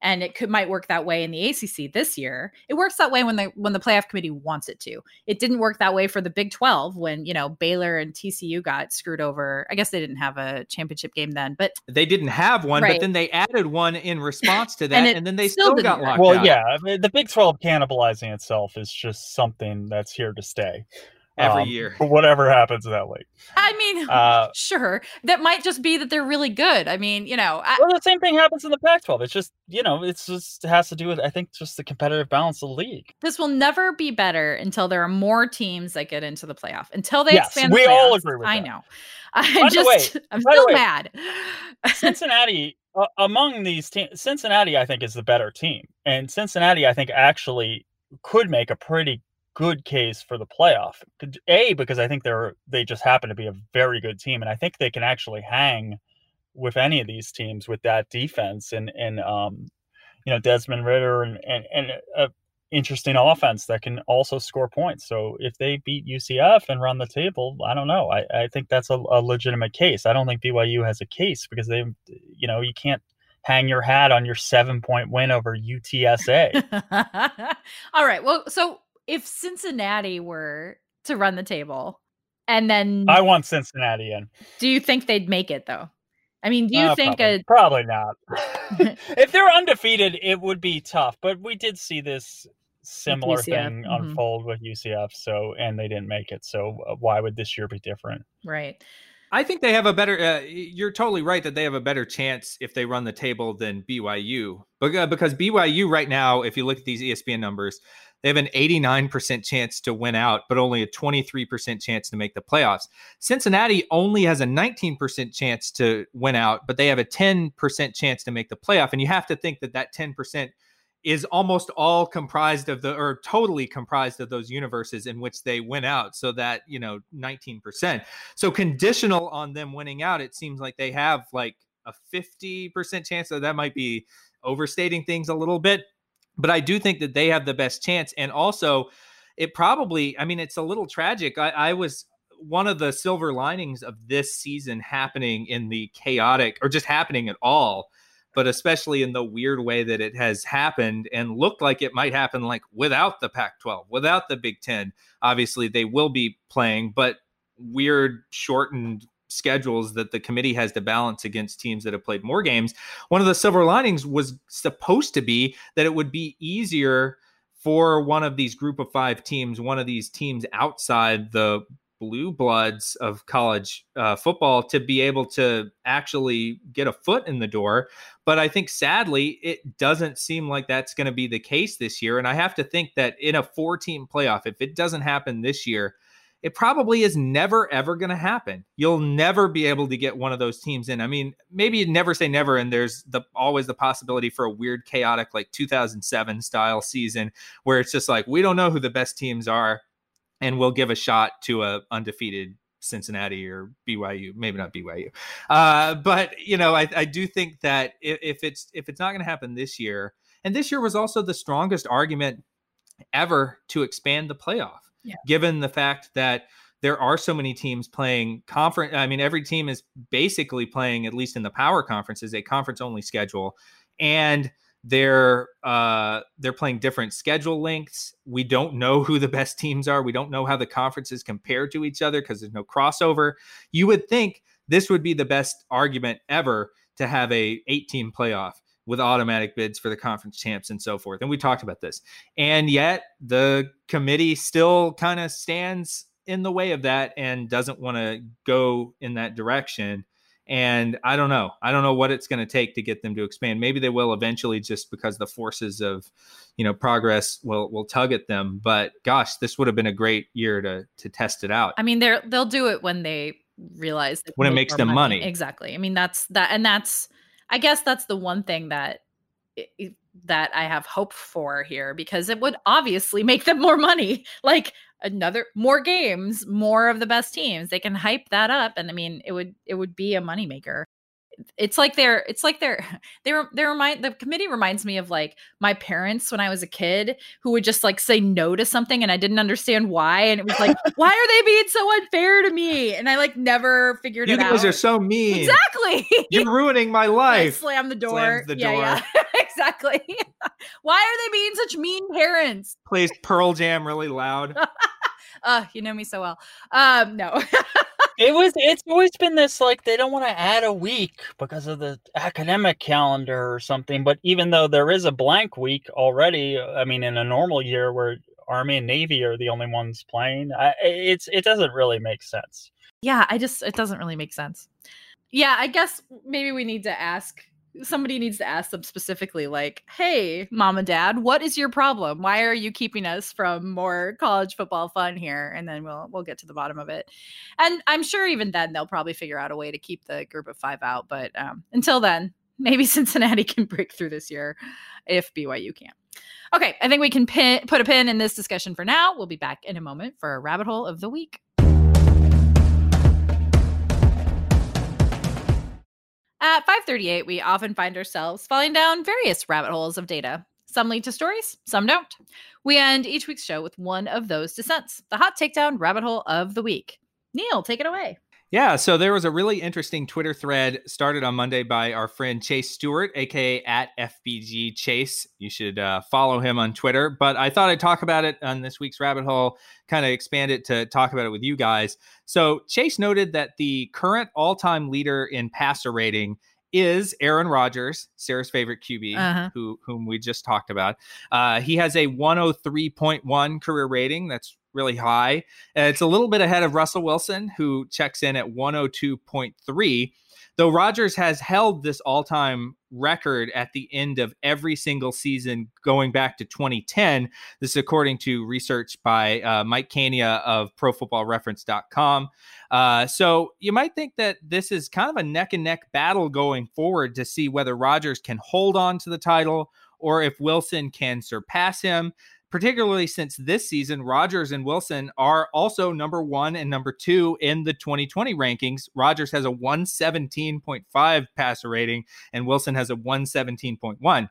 and it could might work that way in the ACC this year. It works that way when the when the playoff committee wants it to. It didn't work that way for the Big Twelve when you know Baylor and TCU got screwed over. I guess they didn't have a championship game then, but They didn't have one, Right. but then they added one in response to that, And and, then they still still, got work. locked Well, out yeah, I mean, the Big Twelve cannibalizing itself is just something that's here to stay every um, year. for whatever happens in that league. I mean, Uh, sure, that might just be that they're really good. I mean, you know, I, Well, the same thing happens in the Pac-12. It's just you know, it's just it has to do with I think just the competitive balance of the league. this will never be better until there are more teams that get into the playoff. Until they Yes, expand, the we all agree with I that. know. I By the just, way- I'm still way, mad. Cincinnati uh, among these teams, Cincinnati I think is the better team, and Cincinnati I think actually could make a pretty good case for the playoff. A because I think they're they just happen to be a very good team, and I think they can actually hang with any of these teams with that defense and and um you know Desmond Ridder and and, and a interesting offense that can also score points. So if they beat UCF and run the table, I don't know. I, I think that's a, a legitimate case. I don't think BYU has a case because they, you know, you can't hang your hat on your seven point win over UTSA. All right. Well, so if Cincinnati were to run the table, and then I want Cincinnati in. do you think they'd make it though? I mean, do you Uh, think probably, a probably not? if they're undefeated, it would be tough. But we did see this similar UCF, thing mhm. unfold with UCF. So and they didn't make it. So uh, why would this year be different? right? I think they have a better. Uh, you're totally right that they have a better chance if they run the table than BYU. Because because BYU right now, if you look at these ESPN numbers, they have an 89% chance to win out, but only a 23% chance to make the playoffs. Cincinnati only has a 19% chance to win out, but they have a 10% chance to make the playoff. And you have to think that that 10% is almost all comprised of the or totally comprised of those universes in which they win out so that you know 19% so conditional on them winning out, it seems like they have like a 50% chance that that might be overstating things a little bit. But I do think that they have the best chance. And also, it probably, I mean, it's a little tragic. I, I was one of the silver linings of this season happening in the chaotic or just happening at all but especially in the weird way that it has happened and looked like it might happen like without the Pac 12, without the Big Ten. Obviously, they will be playing, but weird, shortened schedules that the committee has to balance against teams that have played more games. One of the silver linings was supposed to be that it would be easier for one of these group of five teams, one of these teams outside the blue bloods of college uh, football to be able to actually get a foot in the door. But I think sadly, it doesn't seem like that's going to be the case this year. And I have to think that in a four team playoff, if it doesn't happen this year, it probably is never ever going to happen. You'll never be able to get one of those teams in. I mean, maybe never say never, and there's the always the possibility for a weird, chaotic like 2007 style season where it's just like we don't know who the best teams are, and we'll give a shot to a undefeated Cincinnati or BYU, maybe not BYU, uh, but you know, I, I do think that if, if it's if it's not going to happen this year, and this year was also the strongest argument ever to expand the playoff, Given the fact that there are so many teams playing conference. I mean, every team is basically playing, at least in the power conferences, a conference only schedule, and they're uh, they're playing different schedule lengths. We don't know who the best teams are. We don't know how the conferences compare to each other because there's no crossover. You would think this would be the best argument ever to have a eight team playoff with automatic bids for the conference champs and so forth. And we talked about this. And yet the committee still kind of stands in the way of that and doesn't want to go in that direction. And I don't know. I don't know what it's going to take to get them to expand. Maybe they will eventually, just because the forces of, you know, progress will will tug at them. But gosh, this would have been a great year to to test it out. I mean, they're they'll do it when they realize when it makes them money. money. Exactly. I mean, that's that, and that's I guess that's the one thing that that I have hope for here because it would obviously make them more money. Like another more games, more of the best teams. They can hype that up and I mean it would it would be a moneymaker it's like they're it's like they're they're they remind the committee reminds me of like my parents when I was a kid who would just like say no to something and I didn't understand why and it was like why are they being so unfair to me and I like never figured you it out. You guys are so mean. Exactly. You're ruining my life. slam the door. The door. Yeah, yeah. exactly. why are they being such mean parents? Plays Pearl Jam really loud. uh, you know me so well. Um, no it was it's always been this like they don't want to add a week because of the academic calendar or something but even though there is a blank week already i mean in a normal year where army and navy are the only ones playing I, it's it doesn't really make sense. Yeah i just it doesn't really make sense. Yeah i guess maybe we need to ask somebody needs to ask them specifically like hey mom and dad what is your problem? Why are you keeping us from more college football fun here? And then we'll we'll get to the bottom of it. And i'm sure even then they'll probably figure out a way to keep the group of five out but um, until then maybe cincinnati can break through this year if byu can't. Okay i think we can pin, put a pin in this discussion for now. We'll be back in a moment for a rabbit hole of the week At 538, we often find ourselves falling down various rabbit holes of data. Some lead to stories, some don't. We end each week's show with one of those descents, the hot takedown rabbit hole of the week. Neil, take it away. Yeah, so there was a really interesting Twitter thread started on Monday by our friend Chase Stuart, aka at FBG Chase. You should uh, follow him on Twitter. But I thought I'd talk about it on this week's rabbit hole, kind of expand it to talk about it with you guys. So Chase noted that the current all-time leader in passer rating is Aaron Rodgers, Sara's favorite QB, uh-huh. who whom we just talked about. Uh, he has a 103.1 career rating. That's really high. Uh, it's a little bit ahead of Russell Wilson, who checks in at 102.3. Though Rodgers has held this all time record at the end of every single season going back to 2010. This is according to research by uh, Mike Kania of ProFootballReference.com. Uh, so you might think that this is kind of a neck and neck battle going forward to see whether Rodgers can hold on to the title or if Wilson can surpass him particularly since this season, Rodgers and Wilson are also number one and number two in the 2020 rankings. Rodgers has a 117.5 passer rating, and Wilson has a 117.1.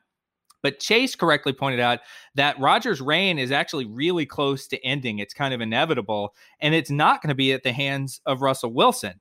But Chase correctly pointed out that Rodgers' reign is actually really close to ending. It's kind of inevitable, and it's not going to be at the hands of Russell Wilson.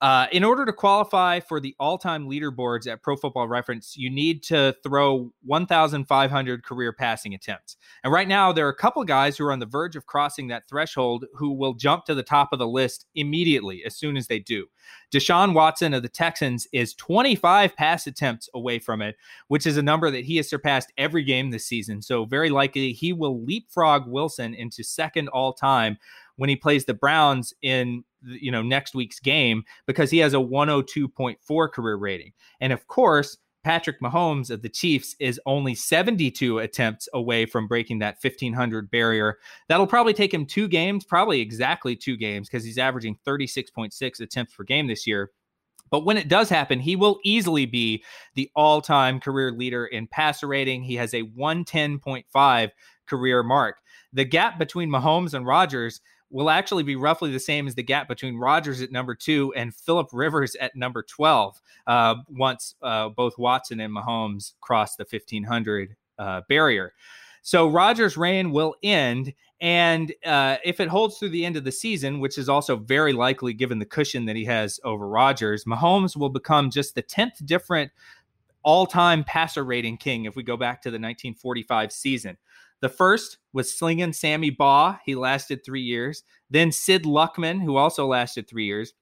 Uh, in order to qualify for the all-time leaderboards at Pro Football Reference, you need to throw 1,500 career passing attempts. And right now, there are a couple guys who are on the verge of crossing that threshold who will jump to the top of the list immediately as soon as they do. Deshaun Watson of the Texans is 25 pass attempts away from it, which is a number that he has surpassed every game this season. So very likely he will leapfrog Wilson into second all-time when he plays the Browns in you know next week's game because he has a 102.4 career rating. And of course, Patrick Mahomes of the Chiefs is only 72 attempts away from breaking that 1500 barrier. That'll probably take him two games, probably exactly two games, because he's averaging 36.6 attempts per game this year. But when it does happen, he will easily be the all time career leader in passer rating. He has a 110.5 career mark. The gap between Mahomes and Rodgers will actually be roughly the same as the gap between Rodgers at number two and Philip Rivers at number 12 uh, once uh, both Watson and Mahomes cross the 1500 uh, barrier. So Rodgers' reign will end. And uh, if it holds through the end of the season, which is also very likely given the cushion that he has over Rodgers, Mahomes will become just the 10th different all time passer rating king if we go back to the 1945 season. The first was Slingin' Sammy Baugh. He lasted three years. Then Sid Luckman, who also lasted three years.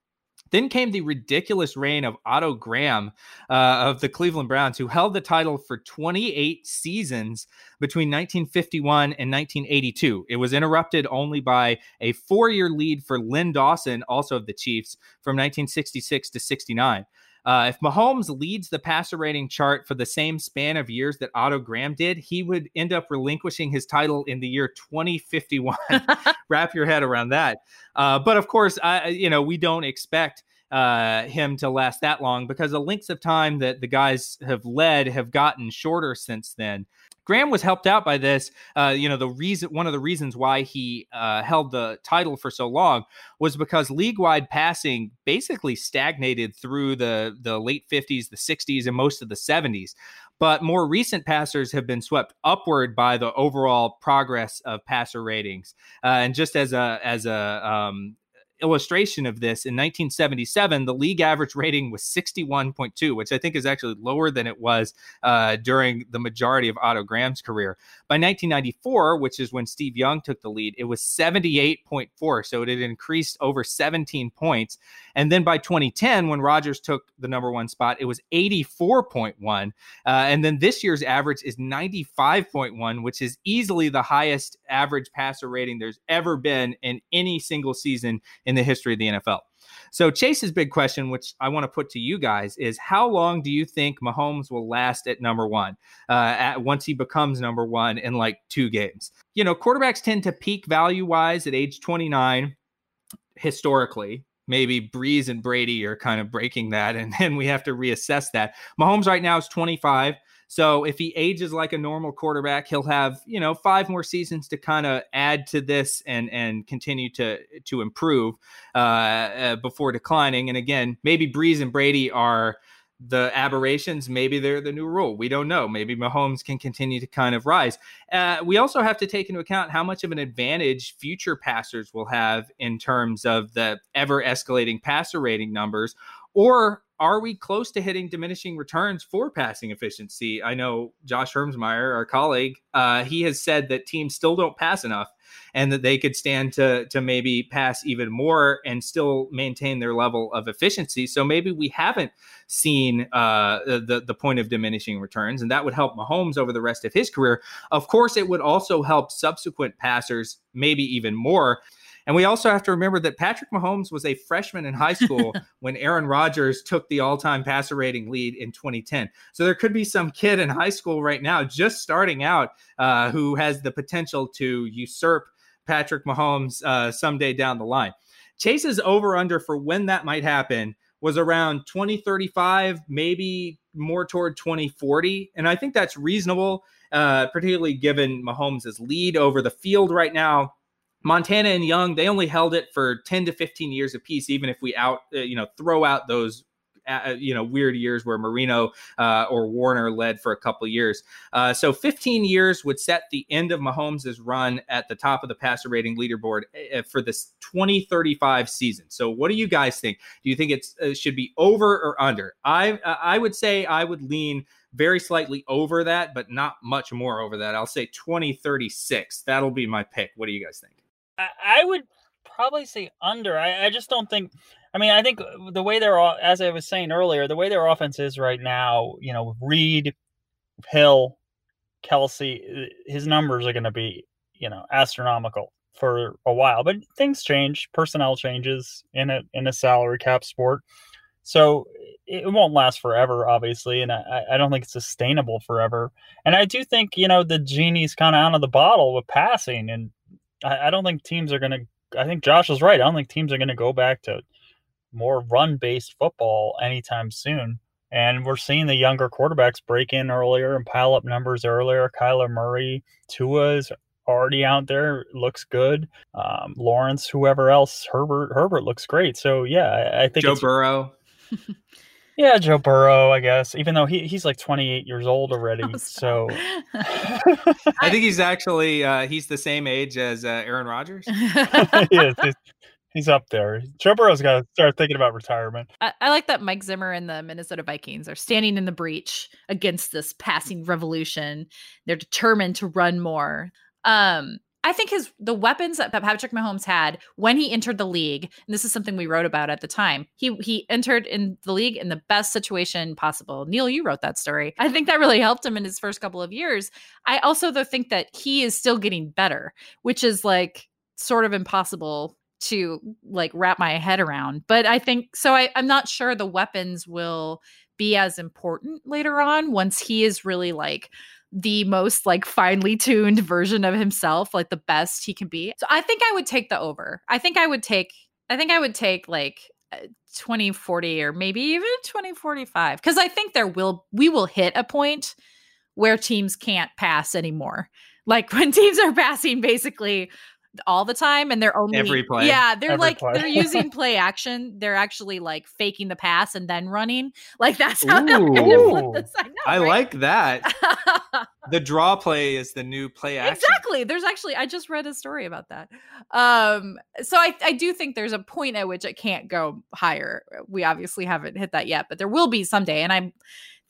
Then came the ridiculous reign of Otto Graham uh, of the Cleveland Browns, who held the title for 28 seasons between 1951 and 1982. It was interrupted only by a four year lead for Len Dawson, also of the Chiefs, from 1966 to 69. Uh, if Mahomes leads the passer rating chart for the same span of years that Otto Graham did, he would end up relinquishing his title in the year 2051. Wrap your head around that. Uh, but of course, I, you know, we don't expect uh, him to last that long because the lengths of time that the guys have led have gotten shorter since then. Graham was helped out by this. Uh, you know, the reason, one of the reasons why he uh, held the title for so long was because league-wide passing basically stagnated through the the late 50s, the 60s, and most of the 70s. But more recent passers have been swept upward by the overall progress of passer ratings. Uh, and just as a as a um, illustration of this, in 1977, the league average rating was 61.2, which I think is actually lower than it was uh, during the majority of Otto Graham's career. By 1994, which is when Steve Young took the lead, it was 78.4. So it had increased over 17 points. And then by 2010, when Rodgers took the number one spot, it was 84.1. Uh, and then this year's average is 95.1, which is easily the highest average passer rating there's ever been in any single season in the history of the NFL. So Chase's big question, which I want to put to you guys, is how long do you think Mahomes will last at number one? Uh, at once he becomes number one in like two games. You know, quarterbacks tend to peak value wise at age 29 historically maybe Brees and Brady are kind of breaking that, and then we have to reassess that. Mahomes right now is 25. So if he ages like a normal quarterback, he'll have you know five more seasons to kind of add to this and and continue to to improve uh, uh, before declining. And again, maybe Brees and Brady are the aberrations, maybe they're the new rule. We don't know. Maybe Mahomes can continue to kind of rise. Uh, we also have to take into account how much of an advantage future passers will have in terms of the ever escalating passer rating numbers, or are we close to hitting diminishing returns for passing efficiency? I know Josh Hermsmeyer, our colleague, uh, he has said that teams still don't pass enough and that they could stand to to maybe pass even more and still maintain their level of efficiency. So maybe we haven't seen uh, the the point of diminishing returns, and that would help Mahomes over the rest of his career. Of course, it would also help subsequent passers maybe even more. And we also have to remember that Patrick Mahomes was a freshman in high school when Aaron Rodgers took the all time passer rating lead in 2010. So there could be some kid in high school right now, just starting out, uh, who has the potential to usurp Patrick Mahomes uh, someday down the line. Chase's over under for when that might happen was around 2035, maybe more toward 2040. And I think that's reasonable, uh, particularly given Mahomes' lead over the field right now. Montana and Young, they only held it for 10 to 15 years apiece, even if we out, uh, you know, throw out those uh, you know weird years where Marino uh, or Warner led for a couple years. Uh, so 15 years would set the end of Mahomes' run at the top of the passer rating leaderboard uh, for this 2035 season. So what do you guys think? Do you think it uh, should be over or under? I I would say I would lean very slightly over that, but not much more over that. I'll say 2036. That'll be my pick. What do you guys think? I would probably say under. I, I just don't think. I mean, I think the way they're, as I was saying earlier, the way their offense is right now, you know, Reed, Hill, Kelce, uh, his numbers are going to be, you know, astronomical for a while. But things change, personnel changes in a in a salary cap sport, so it won't last forever, obviously, and I, I don't think it's sustainable forever. And I do think, you know, the genie's kind of out of the bottle with passing, and I, I don't think teams are going to. I think Josh is right. I don't think teams are going to go back to more run based football anytime soon. And we're seeing the younger quarterbacks break in earlier and pile up numbers earlier. Kyler Murray, Tua's already out there, looks good. Um, Lawrence, whoever else, Herbert, Herbert looks great. So yeah, I, I think Joe Burrow. Yeah, Joe Burrow, I guess. Even though he, he's like 28 years old already, oh, so I think he's actually uh, he's the same age as uh, Aaron Rodgers. he is. He's, He's up there. Joe Burrow's got to start thinking about retirement. I, I, like that Mike Zimmer and the Minnesota Vikings are standing in the breach against this passing revolution. They're determined to run more. Um, I think his the weapons that Patrick Mahomes had when he entered the league, and this is something we wrote about at the time. He he entered in the league in the best situation possible. Neil, you wrote that story. I think that really helped him in his first couple of years. I also though think that he is still getting better, which is like sort of impossible to like wrap my head around. But I think so I, I'm not sure the weapons will be as important later on once he is really like the most like finely tuned version of himself, like the best he can be. So I think I would take the over. I think I would take I think I would take like uh, 2040 or maybe even 2045 because I think there will we will hit a point where teams can't pass anymore. Like when teams are passing basically all the time and they're only every play. Yeah, they're Every like play. they're using play action. They're actually like faking the pass and then running. Like that's how Ooh. they're gonna flip this. I, know, I right? like that. The draw play is the new play action. exactly. There's actually I just read a story about that. Um, so I I do think there's a point at which it can't go higher. We obviously haven't hit that yet, but there will be someday, and I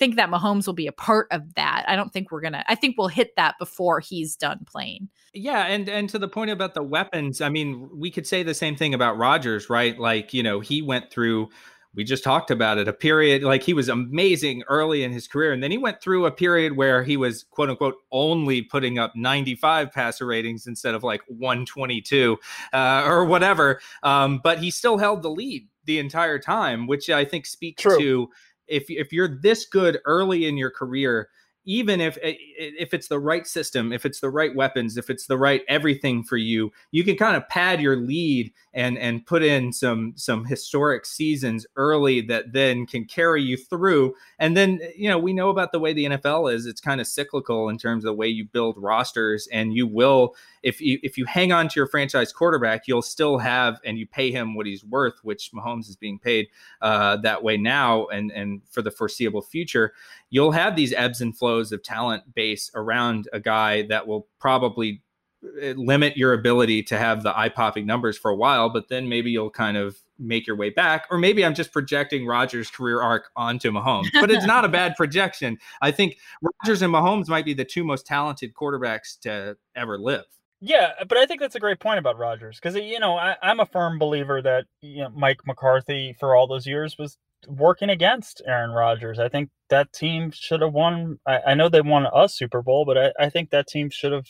think that Mahomes will be a part of that. I don't think we're gonna. I think we'll hit that before he's done playing. Yeah, and and to the point about the weapons, I mean, we could say the same thing about Rodgers, right? Like, you know, he went through we just talked about it, a period like he was amazing early in his career and then he went through a period where he was quote unquote only putting up 95 passer ratings instead of like 122 uh, or whatever. Um, but he still held the lead the entire time, which I think speaks True. to if if you're this good early in your career, even if eh, eh, if it's the right system, if it's the right weapons, if it's the right everything for you, you can kind of pad your lead and and put in some some historic seasons early that then can carry you through. And then eh, you know we know about the way the NFL is; it's kind of cyclical in terms of the way you build rosters, and you will if you if you hang on to your franchise quarterback, you'll still have and you pay him what he's worth, which Mahomes is being paid uh, that way now and and for the foreseeable future. You'll have these ebbs and flows of talent base around a guy that will probably uh, limit your ability to have the eye popping numbers for a while, but then maybe you'll kind of make your way back. Or maybe I'm just projecting Rodgers' career arc onto Mahomes, but it's not a bad projection. I think Rodgers and Mahomes might be the two most talented quarterbacks to ever live. Yeah, but I think that's a great point about Rodgers because you know I, I'm a firm believer that you know, Mike McCarthy for all those years was working against Aaron Rodgers. I think that team should have won. I, I know they won a Super Bowl, but I, I think that team should have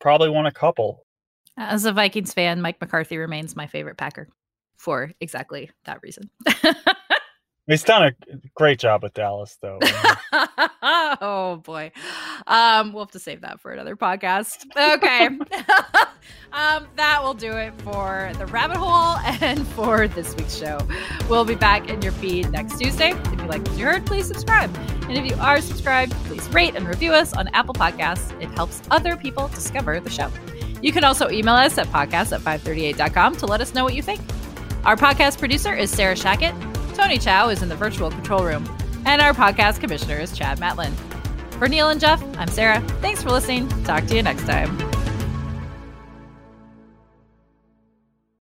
probably won a couple. As a Vikings fan, Mike McCarthy remains my favorite Packer for exactly that reason. He's done a great job with Dallas, though. oh boy. Um, we'll have to save that for another podcast. Okay. um, that will do it for the rabbit hole and for this week's show. We'll be back in your feed next Tuesday. If you like what you heard, please subscribe. And if you are subscribed, please rate and review us on Apple Podcasts. It helps other people discover the show. You can also email us at podcast at 538.com to let us know what you think. Our podcast producer is Sarah Shackett. Tony Chow is in the virtual control room. And our podcast commissioner is Chad Matlin. For Neil and Jeff, I'm Sara. Thanks for listening. Talk to you next time.